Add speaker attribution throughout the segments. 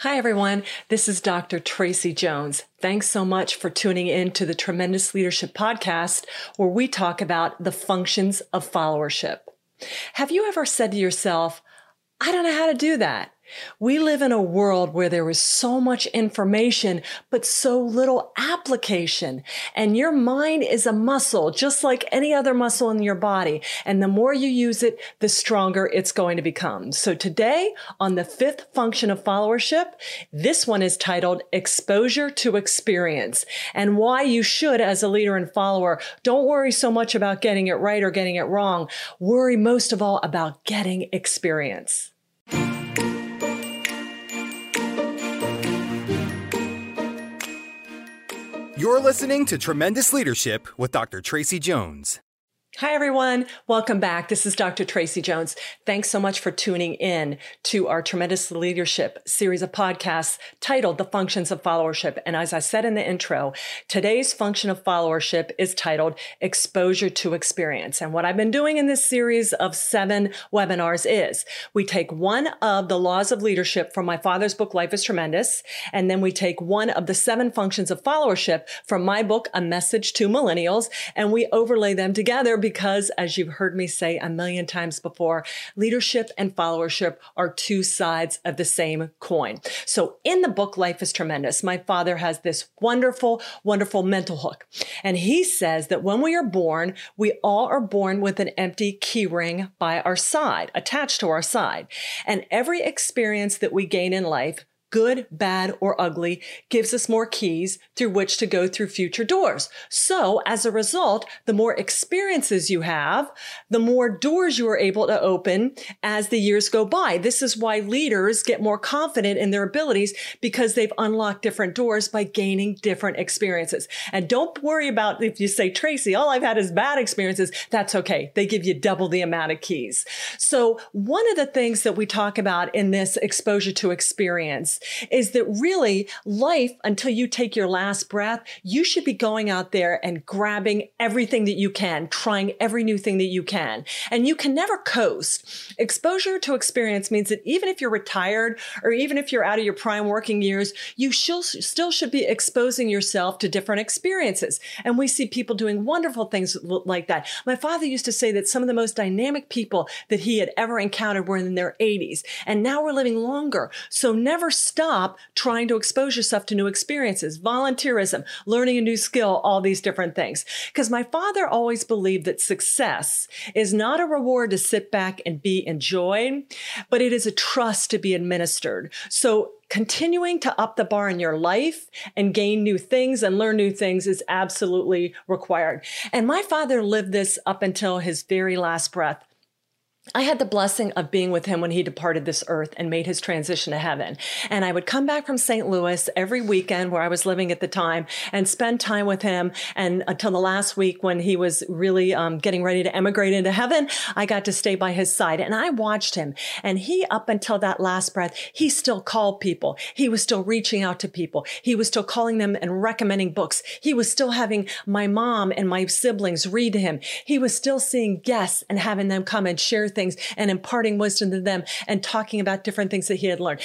Speaker 1: Hi, everyone. This is Dr. Tracy Jones. Thanks so much for tuning in to the Tremendous Leadership Podcast, where we talk about the functions of followership. Have you ever said to yourself, I don't know how to do that? We live in a world where there is so much information, but so little application. And your mind is a muscle, just like any other muscle in your body. And the more you use it, the stronger it's going to become. So today on the fifth function of followership, this one is titled exposure to experience and why you should, as a leader and follower, don't worry so much about getting it right or getting it wrong. Worry most of all about getting experience.
Speaker 2: You're listening to Tremendous Leadership with Dr. Tracy Jones.
Speaker 1: Hi, everyone. Welcome back. This is Dr. Tracy Jones. Thanks so much for tuning in to our Tremendous Leadership series of podcasts titled The Functions of Followership. And as I said in the intro, today's function of followership is titled Exposure to Experience. And what I've been doing in this series of seven webinars is we take one of the laws of leadership from my father's book, Life is Tremendous. And then we take one of the seven functions of followership from my book, A Message to Millennials, and we overlay them together because, as you've heard me say a million times before, leadership and followership are two sides of the same coin. So in the book, Life is Tremendous, my father has this wonderful, wonderful mental hook. And he says that when we are born, we all are born with an empty keyring by our side, attached to our side. And every experience that we gain in life good, bad, or ugly, gives us more keys through which to go through future doors. So as a result, the more experiences you have, the more doors you are able to open as the years go by. This is why leaders get more confident in their abilities because they've unlocked different doors by gaining different experiences. And don't worry about if you say, Tracy, all I've had is bad experiences. That's okay. They give you double the amount of keys. So one of the things that we talk about in this exposure to experience is that really life until you take your last breath, you should be going out there and grabbing everything that you can, trying every new thing that you can. And you can never coast. Exposure to experience means that even if you're retired or even if you're out of your prime working years, you still, should be exposing yourself to different experiences. And we see people doing wonderful things like that. My father used to say that some of the most dynamic people that he had ever encountered were in their 80s. And now we're living longer. So never stop trying to expose yourself to new experiences, volunteerism, learning a new skill, all these different things. Because my father always believed that success is not a reward to sit back and be enjoyed, but it is a trust to be administered. So continuing to up the bar in your life and gain new things and learn new things is absolutely required. And my father lived this up until his very last breath. I had the blessing of being with him when he departed this earth and made his transition to heaven. And I would come back from St. Louis every weekend where I was living at the time and spend time with him. And until the last week when he was really um, getting ready to emigrate into heaven, I got to stay by his side. And I watched him. And he, up until that last breath, he still called people. He was still reaching out to people. He was still calling them and recommending books. He was still having my mom and my siblings read to him. He was still seeing guests and having them come and share things and imparting wisdom to them and talking about different things that he had learned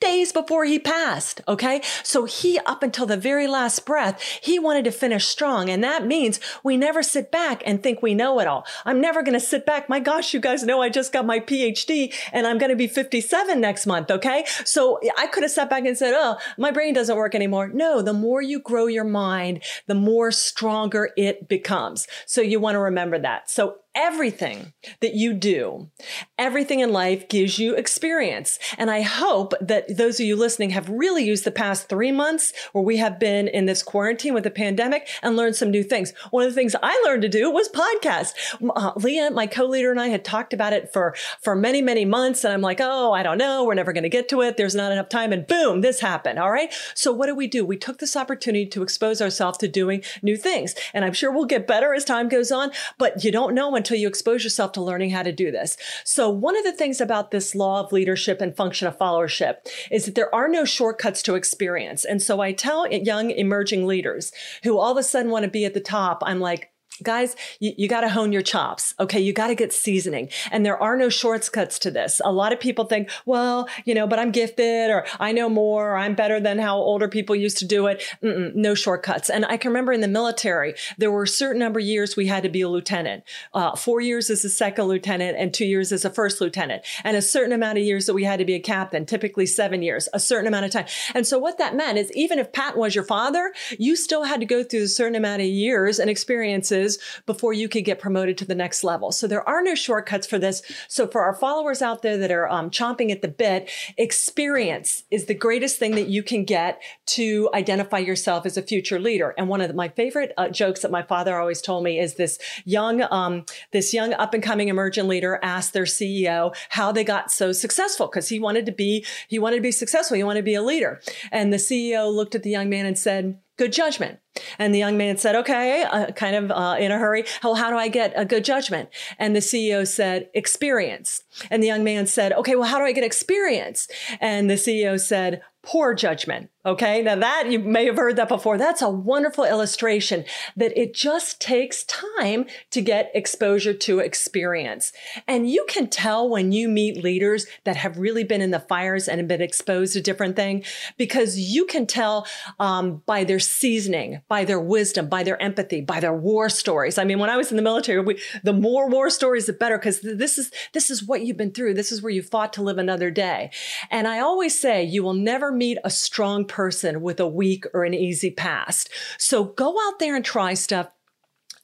Speaker 1: days before he passed. Okay. So he, up until the very last breath, he wanted to finish strong. And that means we never sit back and think we know it all. I'm never going to sit back. My gosh, you guys know I just got my PhD and I'm going to be 57 next month. Okay. So I could have sat back and said, Oh, my brain doesn't work anymore. No, the more you grow your mind, the more stronger it becomes. So you want to remember that. So everything that you do, everything in life gives you experience. And I hope that those of you listening have really used the past three months where we have been in this quarantine with the pandemic and learned some new things. One of the things I learned to do was podcast. Uh, Leah, my co-leader and I had talked about it for, for many, many months. And I'm like, oh, I don't know. We're never going to get to it. There's not enough time. And boom, this happened. All right. So what do we do? We took this opportunity to expose ourselves to doing new things. And I'm sure we'll get better as time goes on, but you don't know until you expose yourself to learning how to do this. So one of the things about this law of leadership and function of followership is that there are no shortcuts to experience. And so I tell young emerging leaders who all of a sudden want to be at the top, I'm like, guys, you, you got to hone your chops. Okay. You got to get seasoning. And there are no shortcuts to this. A lot of people think, well, you know, but I'm gifted or I know more, or I'm better than how older people used to do it. Mm-mm, no shortcuts. And I can remember in the military, there were a certain number of years we had to be a lieutenant, uh, four years as a second lieutenant and two years as a first lieutenant, and a certain amount of years that we had to be a captain, typically seven years, a certain amount of time. And so what that meant is even if Pat was your father, you still had to go through a certain amount of years and experiences before you could get promoted to the next level. So there are no shortcuts for this. So for our followers out there that are um, chomping at the bit, experience is the greatest thing that you can get to identify yourself as a future leader. And one of my favorite uh, jokes that my father always told me is this young, um, this young up and coming emerging leader asked their CEO how they got so successful because he wanted to be, he wanted to be successful. He wanted to be a leader. And the CEO looked at the young man and said, good judgment. And the young man said, okay, uh, kind of uh, in a hurry. Well, how do I get a good judgment? And the CEO said, experience. And the young man said, okay, well, how do I get experience? And the CEO said, poor judgment. Okay. Now that you may have heard that before. That's a wonderful illustration that it just takes time to get exposure to experience. And you can tell when you meet leaders that have really been in the fires and have been exposed to different things because you can tell um, by their seasoning, by their wisdom, by their empathy, by their war stories. I mean, when I was in the military, we, the more war stories, the better because this is, this is what you've been through. This is where you fought to live another day. And I always say you will never meet a strong person with a weak or an easy past. So go out there and try stuff.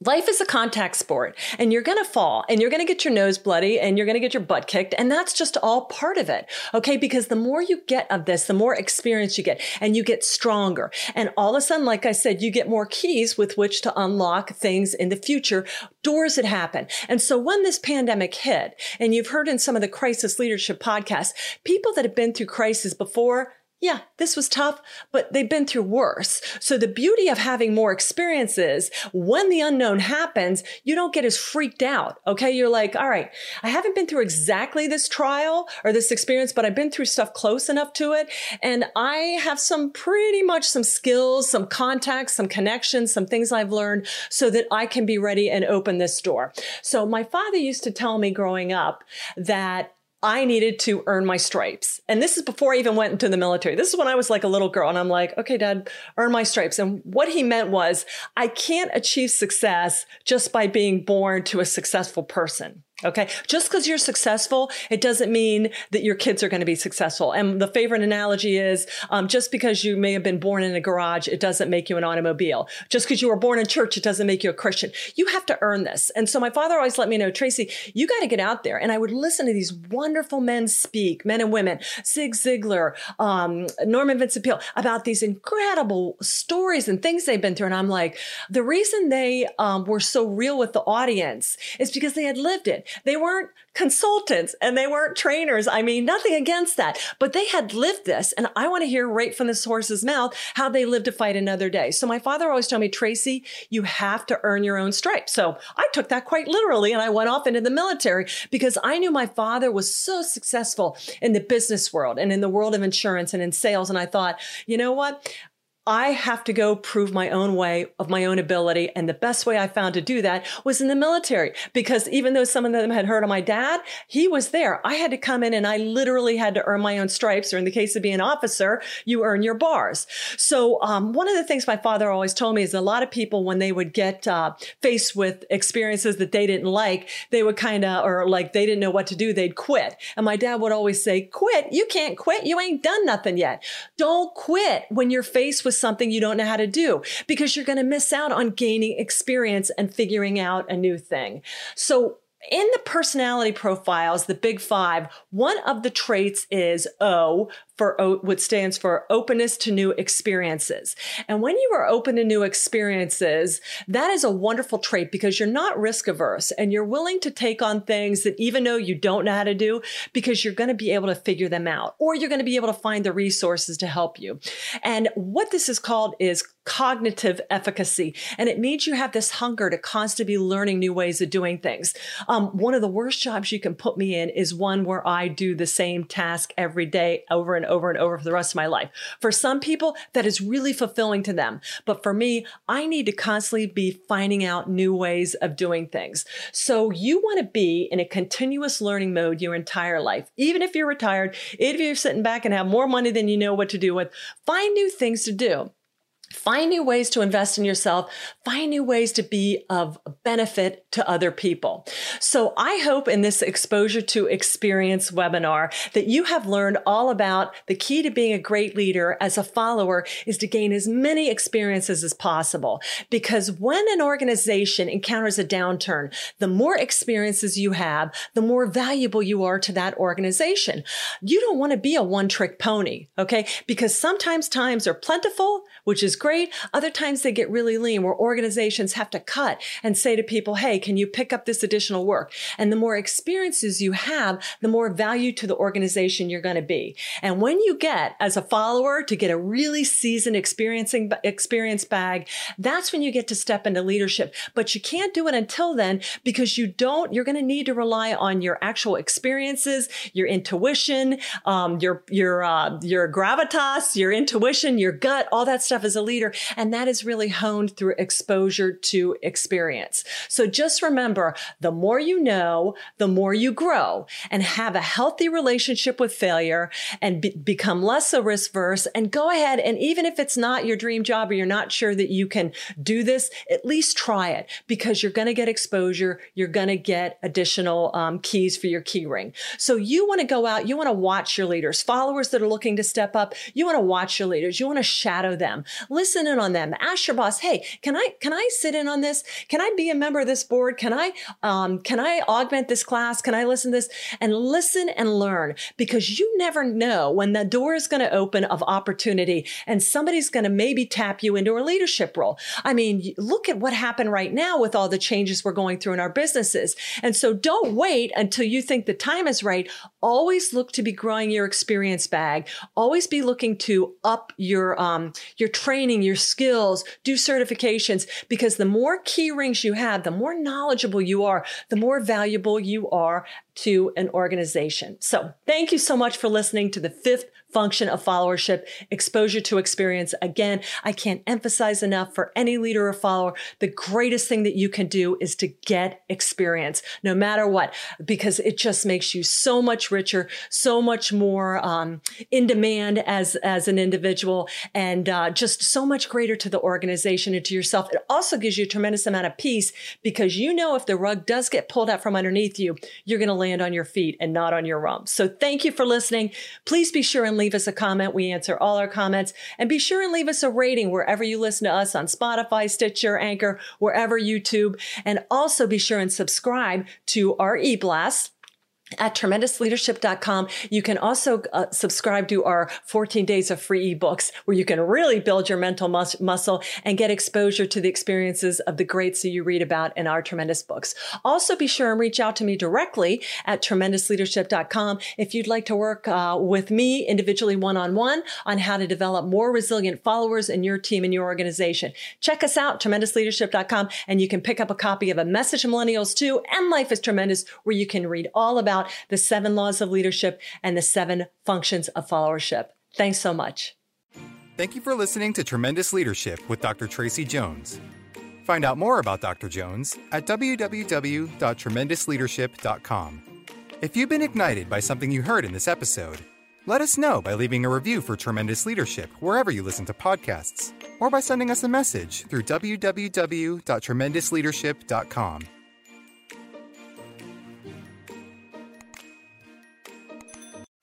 Speaker 1: Life is a contact sport and you're to fall and you're to get your nose bloody and you're to get your butt kicked. And that's just all part of it. Okay. Because the more you get of this, the more experience you get and you get stronger. And all of a sudden, like I said, you get more keys with which to unlock things in the future, doors that happen. And so when this pandemic hit and you've heard in some of the crisis leadership podcasts, people that have been through crisis before, yeah, this was tough, but they've been through worse. So the beauty of having more experiences, when the unknown happens, you don't get as freaked out. Okay. You're like, all right, I haven't been through exactly this trial or this experience, but I've been through stuff close enough to it. And I have some pretty much some skills, some contacts, some connections, some things I've learned so that I can be ready and open this door. So my father used to tell me growing up that I needed to earn my stripes. And this is before I even went into the military. This is when I was like a little girl and I'm like, okay, dad, earn my stripes. And what he meant was I can't achieve success just by being born to a successful person. Okay. Just because you're successful, it doesn't mean that your kids are going to be successful. And the favorite analogy is um, just because you may have been born in a garage, it doesn't make you an automobile. Just because you were born in church, it doesn't make you a Christian. You have to earn this. And so my father always let me know, Tracy, you got to get out there. And I would listen to these wonderful men speak, men and women, Zig Ziglar, um, Norman Vincent Peale, about these incredible stories and things they've been through. And I'm like, the reason they um, were so real with the audience is because they had lived it. They weren't consultants and they weren't trainers. I mean, nothing against that, but they had lived this. And I want to hear right from this horse's mouth how they lived to fight another day. So my father always told me, Tracy, you have to earn your own stripes. So I took that quite literally and I went off into the military because I knew my father was so successful in the business world and in the world of insurance and in sales. And I thought, you know what? I have to go prove my own way of my own ability. And the best way I found to do that was in the military because even though some of them had heard of my dad, he was there. I had to come in and I literally had to earn my own stripes, or in the case of being an officer, you earn your bars. So, um, one of the things my father always told me is a lot of people, when they would get uh, faced with experiences that they didn't like, they would kind of, or like they didn't know what to do, they'd quit. And my dad would always say, Quit. You can't quit. You ain't done nothing yet. Don't quit when you're faced with with something you don't know how to do because you're going to miss out on gaining experience and figuring out a new thing. So in the personality profiles, the big five, one of the traits is O for what stands for openness to new experiences. And when you are open to new experiences, that is a wonderful trait because you're not risk averse and you're willing to take on things that even though you don't know how to do, because you're going to be able to figure them out or you're going to be able to find the resources to help you. And what this is called is cognitive efficacy. And it means you have this hunger to constantly be learning new ways of doing things. Um, one of the worst jobs you can put me in is one where I do the same task every day over and and over and over for the rest of my life. For some people, that is really fulfilling to them. But for me, I need to constantly be finding out new ways of doing things. So you want to be in a continuous learning mode your entire life. Even if you're retired, if you're sitting back and have more money than you know what to do with, find new things to do. Find new ways to invest in yourself. Find new ways to be of benefit to other people. So I hope in this exposure to experience webinar that you have learned all about the key to being a great leader as a follower is to gain as many experiences as possible. Because when an organization encounters a downturn, the more experiences you have, the more valuable you are to that organization. You don't want to be a one trick pony. Okay. Because sometimes times are plentiful, which is great. Other times they get really lean where organizations have to cut and say to people, Hey, can you pick up this additional work? And the more experiences you have, the more value to the organization you're going to be. And when you get as a follower to get a really seasoned experiencing experience bag, that's when you get to step into leadership. But you can't do it until then because you don't, you're going to need to rely on your actual experiences, your intuition, um, your, your, uh, your gravitas, your intuition, your gut, all that stuff as a leader. And that is really honed through exposure to experience. So just remember, the more you know, the more you grow and have a healthy relationship with failure and be- become less risk averse and go ahead. And even if it's not your dream job or you're not sure that you can do this, at least try it because you're going to get exposure. You're going to get additional um, keys for your key ring. So you want to go out, you want to watch your leaders, followers that are looking to step up. You want to watch your leaders. You want to shadow them. Listen in on them. Ask your boss, hey, can I can I sit in on this? Can I be a member of this board? Can I um, can I augment this class? Can I listen to this? And listen and learn because you never know when the door is going to open of opportunity and somebody's going to maybe tap you into a leadership role. I mean, look at what happened right now with all the changes we're going through in our businesses. And so don't wait until you think the time is right. Always look to be growing your experience bag. Always be looking to up your um, your training, your skills, do certifications, because the more key rings you have, the more knowledgeable you are, the more valuable you are to an organization. So thank you so much for listening to the fifth function of followership, exposure to experience. Again, I can't emphasize enough for any leader or follower, the greatest thing that you can do is to get experience, no matter what, because it just makes you so much richer, so much more um, in demand as as an individual, and uh, just so much greater to the organization and to yourself. It also gives you a tremendous amount of peace because you know if the rug does get pulled out from underneath you, you're going to land on your feet and not on your rump. So thank you for listening. Please be sure and leave us a comment. We answer all our comments. And be sure and leave us a rating wherever you listen to us on Spotify, Stitcher, Anchor, wherever YouTube. And also be sure and subscribe to our e-blast at tremendousleadership.com. You can also uh, subscribe to our 14 days of free ebooks where you can really build your mental mus- muscle and get exposure to the experiences of the greats that you read about in our tremendous books. Also be sure and reach out to me directly at tremendousleadership.com if you'd like to work uh, with me individually one-on-one on how to develop more resilient followers in your team and your organization. Check us out, tremendousleadership.com, and you can pick up a copy of A Message to Millennials too and Life is Tremendous where you can read all about the seven laws of leadership and the seven functions of followership. Thanks so much.
Speaker 2: Thank you for listening to Tremendous Leadership with Dr. Tracy Jones. Find out more about Dr. Jones at www.tremendousleadership.com. If you've been ignited by something you heard in this episode, let us know by leaving a review for Tremendous Leadership wherever you listen to podcasts, or by sending us a message through www.tremendousleadership.com.